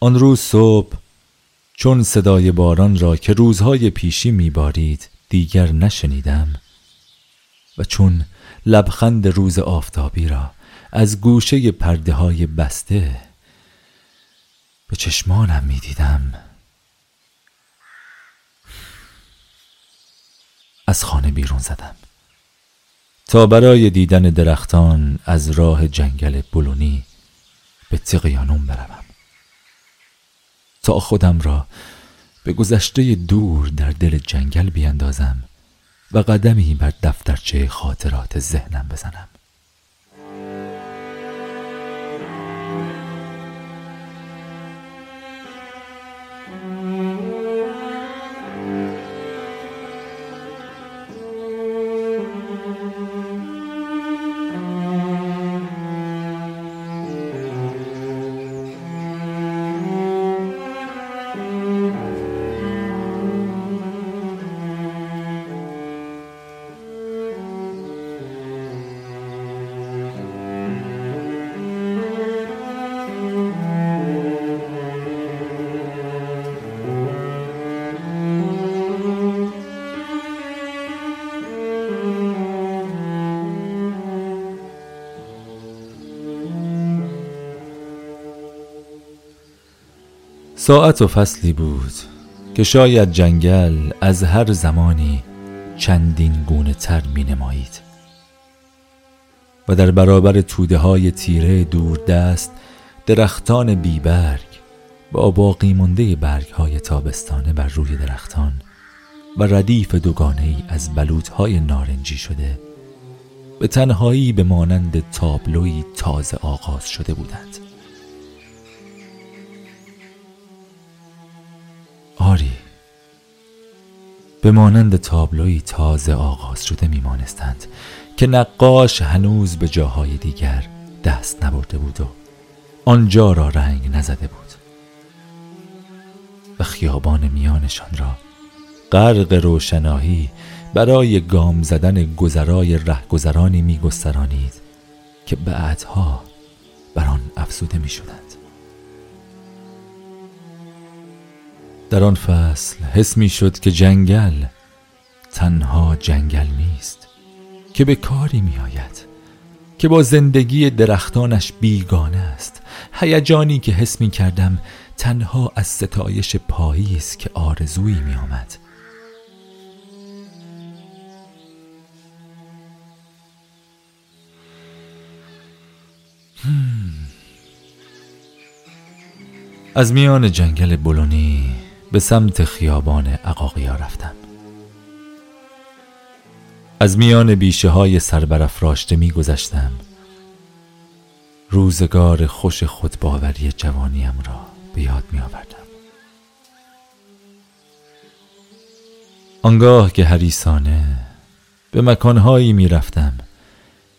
آن روز صبح چون صدای باران را که روزهای پیشی میبارید دیگر نشنیدم و چون لبخند روز آفتابی را از گوشه پرده های بسته به چشمانم می‌دیدم از خانه بیرون زدم. تا برای دیدن درختان از راه جنگل بلونی به تقیانون بروم. تا خودم را به گذشته دور در دل جنگل بیندازم و قدمی بر دفترچه خاطرات ذهنم بزنم. ساعت و فصلی بود که شاید جنگل از هر زمانی چندین گونه تر می نمایید و در برابر توده های تیره دست درختان بیبرگ با باقی مونده برگ های تابستانه بر روی درختان و ردیف دوگانه ای از بلوط های نارنجی شده به تنهایی به مانند تابلوی تازه آغاز شده بودند. آری. به مانند تابلوی تازه آغاز شده میمانستند که نقاش هنوز به جاهای دیگر دست نبرده بود و آنجا را رنگ نزده بود. و خیابان میانشان را غرق روشنایی برای گام زدن گذرای رهگذرانی میگسترانید که بعدها بر آن افزوده می‌شدند. در آن فصل حس می شد که جنگل تنها جنگل نیست که به کاری می آید که با زندگی درختانش بیگانه است. هیجانی که حس می کردم تنها از ستایش پاییز که آرزویی می آمد. از میان جنگل بلونی به سمت خیابان عقاقیا رفتم از میان بیشه های سربرافراشته می گذشتم روزگار خوش خودباوری جوانیم را به یاد می آوردم آنگاه که حریسانه به مکانهایی می رفتم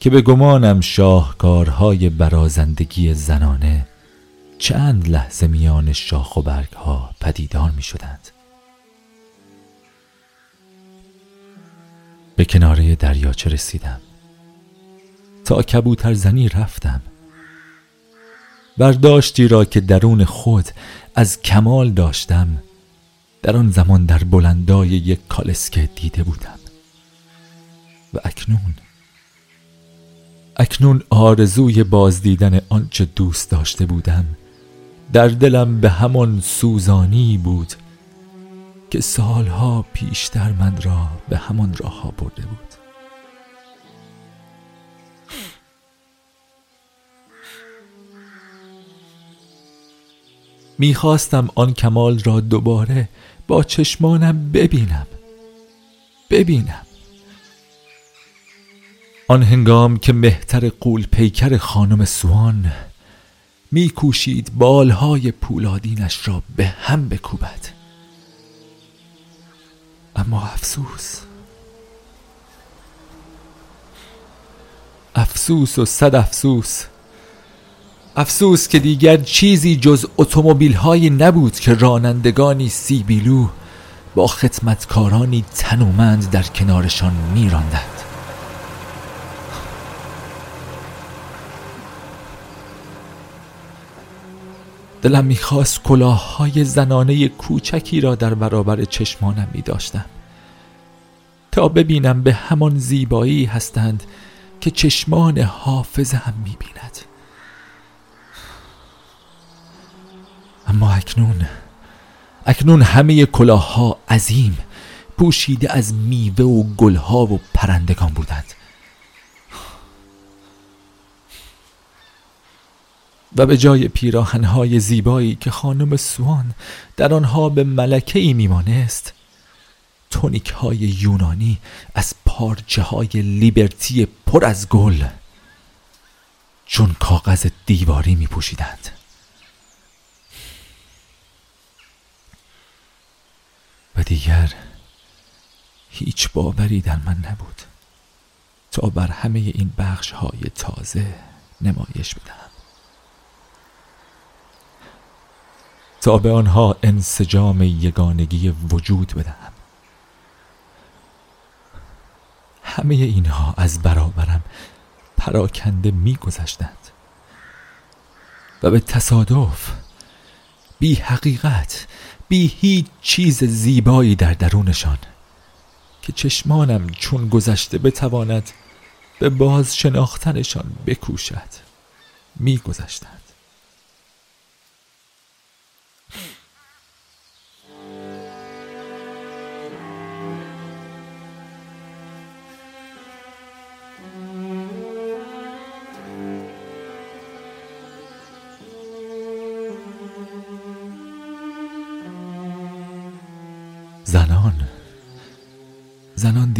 که به گمانم شاهکارهای برازندگی زنانه چند لحظه میان شاخ و برگ ها پدیدار می شدند به کناره دریاچه رسیدم. تا کبوتر زنی رفتم. برداشتی را که درون خود از کمال داشتم در آن زمان در بلندای یک کالسکه دیده بودم. و اکنون اکنون آرزوی بازدیدن آنچه دوست داشته بودم در دلم به همان سوزانی بود که سالها پیشتر من را به همان راه ها برده بود. می‌خواستم آن کمال را دوباره با چشمانم ببینم. ببینم. آن هنگام که مهتر قول پیکر خانم سوان میکوشید بالهای پولادینش را به هم بکوبد. اما افسوس افسوس و صد افسوس افسوس که دیگر چیزی جز اتومبیل هایی نبود که رانندگانی سیبیلو با خدمتکارانی تنومند در کنارشان میراندند. دلم می‌خواست کلاه های زنانه کوچکی را در برابر چشمانم می داشتم تا ببینم به همان زیبایی هستند که چشمان حافظ هم می بیند اما اکنون اکنون همه کلاه ها عظیم پوشیده از میوه و گلها و پرندگان بودند. و به جای پیراهنهای زیبایی که خانم سوان در آنها به ملکه ای میمانست تونیک های یونانی از پارچه های لیبرتی پر از گل چون کاغذ دیواری می پوشیدند و دیگر هیچ باوری در من نبود تا بر همه این بخش های تازه نمایش بدهم. تا به آنها انسجام یگانگی وجود بدهم. همه اینها از برابرم پراکنده میگذشتند و به تصادف بی حقیقت بی هیچ چیز زیبایی در درونشان که چشمانم چون گذشته بتواند به باز شناختنشان بکوشد میگذشتند.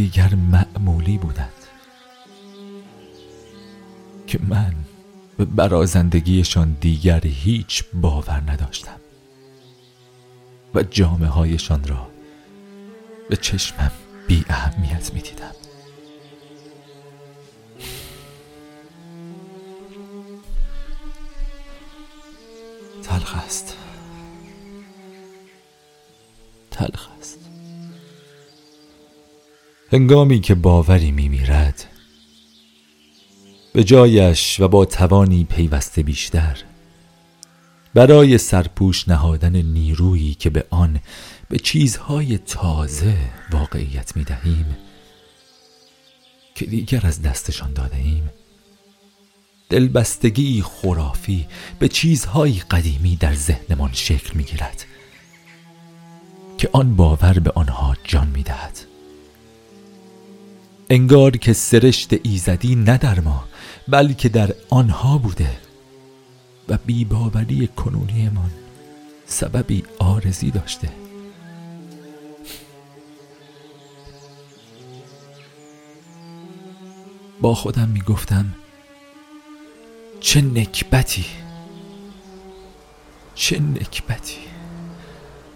دیگر معمولی بودند که من به برازندگیشان دیگر هیچ باور نداشتم و جامعه هایشان را به چشمم بی اهمیت می دیدم تلخ است. تلخ هنگامی که باوری می میرد به جایش و با توانی پیوسته بیشتر برای سرپوش نهادن نیرویی که به آن به چیزهای تازه واقعیت می دهیم که دیگر از دستشان داده ایم دلبستگی خرافی به چیزهای قدیمی در ذهنمان شکل می گیرد که آن باور به آنها جان می دهد انگار که سرشت ایزدی نه در ما بلکه در آنها بوده. و بیباوری کنونیمان سببی آرزی داشته. با خودم می گفتم چه نکبتی؟ چه نکبتی؟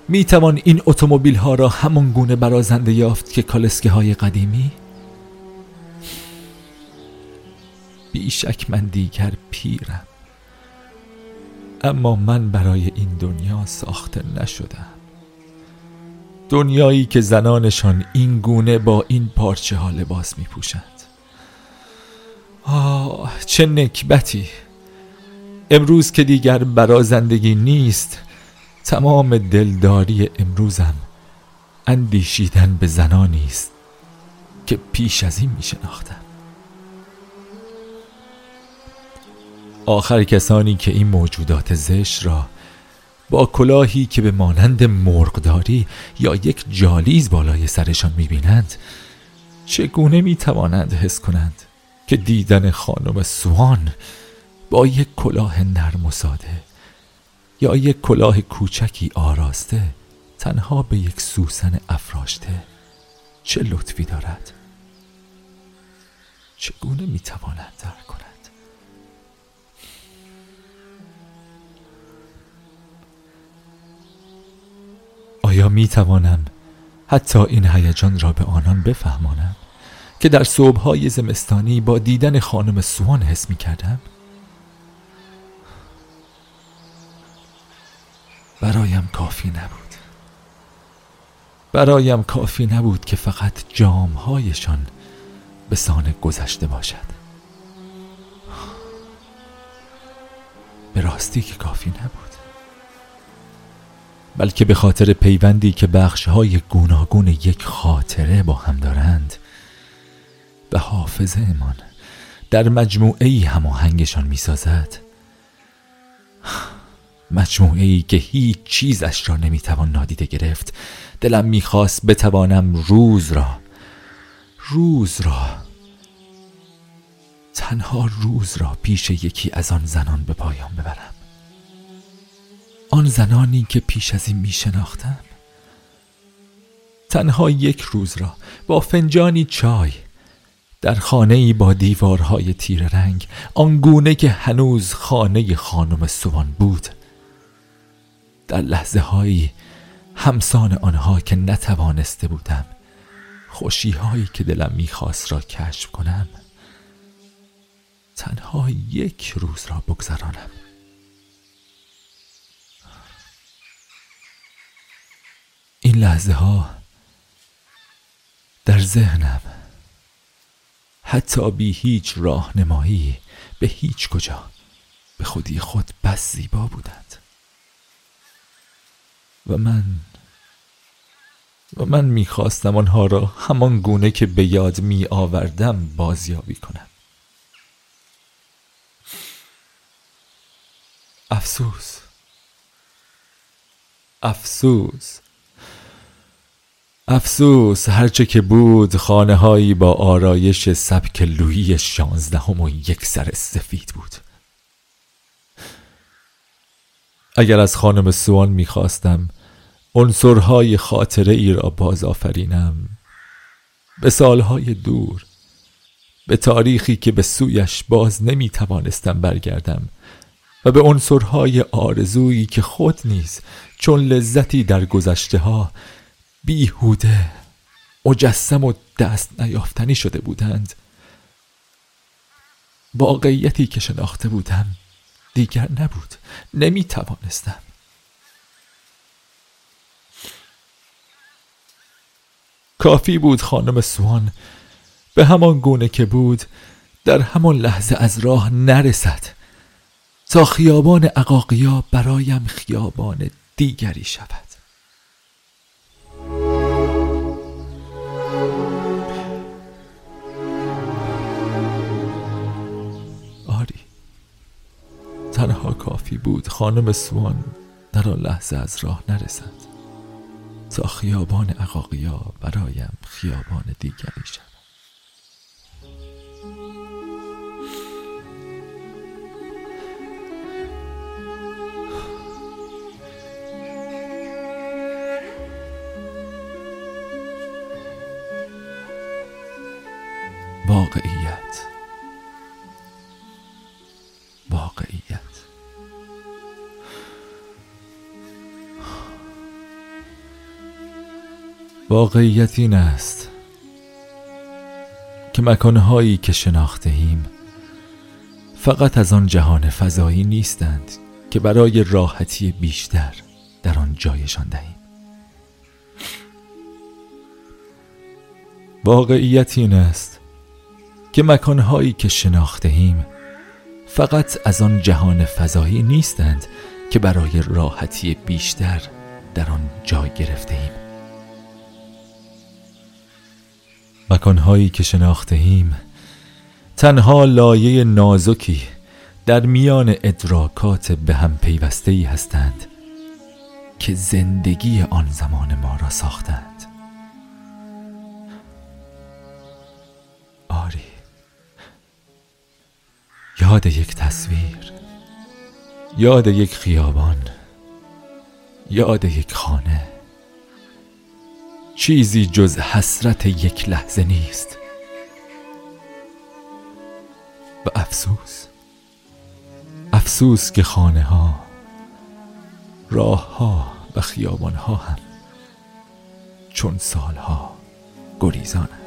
می توان این اتومبیل ها را همان گونه برازنده یافت که کالسکه های قدیمی؟ بیشک من دیگر پیرم. اما من برای این دنیا ساخته نشدم. دنیایی که زنانشان این گونه با این پارچه ها لباس می پوشند آه چه نکبتی. امروز که دیگر برا زندگی نیست تمام دلداری امروزم اندیشیدن به زنانی است که پیش از این می شناختم آخر کسانی که این موجودات زشت را با کلاهی که به مانند مرغداری یا یک جالیز بالای سرشان می‌بینند چگونه می‌توانند حس کنند که دیدن خانم سوان با یک کلاه نرم و ساده یا یک کلاه کوچکی آراسته تنها به یک سوسن افراشته چه لطفی دارد؟ چگونه می‌توانند درک کنند؟ آیا می توانم حتی این هیجان را به آنان بفهمانم که در صبحهای زمستانی با دیدن خانم سوان حس می کردم؟ برایم کافی نبود. برایم کافی نبود که فقط جامهایشان به سانه گذشته باشد. به راستی که کافی نبود. بلکه به خاطر پیوندی که بخشهای گوناگون یک خاطره با هم دارند به حافظه امان در مجموعه ای هماهنگشان می‌سازد. مجموعه ای که هیچ چیزش را نمی‌توان نادیده گرفت. دلم می‌خواست بتوانم روز را روز را تنها روز را پیش یکی از آن زنان به پایان ببرم. آن زنانی که پیش از این می شناختم تنها یک روز را با فنجانی چای در خانه ای با دیوارهای تیر رنگ آنگونه که هنوز خانه خانم سوان بود در لحظه هایی همسان آنها که نتوانسته بودم خوشی هایی که دلم می‌خواست را کشف کنم تنها یک روز را بگذرانم. این لحظه ها در ذهنم حتی بی هیچ راهنمایی به هیچ کجا به خودی خود بس زیبا بودند. و من و من می‌خواستم آنها را همان گونه که به یاد می آوردم بازیابی کنم. افسوس افسوس. افسوس هرچه که بود خانه هایی با آرایش سبک لویی شانزدهم و یک سر سفید بود. اگر از خانم سوان می‌خواستم عنصرهای خاطره ای را باز آفرینم. به سالهای دور به تاریخی که به سویش باز نمی توانستم برگردم و به عنصرهای آرزویی که خود نیز چون لذتی در گذشته ها بیهوده مجسم و دست نیافتنی شده بودند. واقعیتی که شناخته بودم دیگر نبود نمی توانستم کافی بود خانم سوان به همان گونه که بود در همان لحظه از راه نرسد تا خیابان عقاقیا برایم خیابان دیگری شود. تنها کافی بود خانم سوان در آن لحظه از راه نرسد. تا خیابان عقاقیا برایم خیابان دیگری شد واقعیت واقعیت این است که مکانهایی که شناختهیم فقط از آن جهان فضایی نیستند که برای راحتی بیشتر در آن جایشان دهیم. واقعیت این است که مکانهایی که شناختهیم فقط از آن جهان فضایی نیستند که برای راحتی بیشتر در آن جای گرفته ایم مکانهایی که شناختهیم تنها لایه نازکی در میان ادراکات به هم پیوسته هستند که زندگی آن زمان ما را ساختند. آری. یاد یک تصویر یاد یک خیابان یاد یک خانه. چیزی جز حسرت یک لحظه نیست. و افسوس افسوس که خانه ها راه ها و خیابان ها هم چون سالها گریزانند.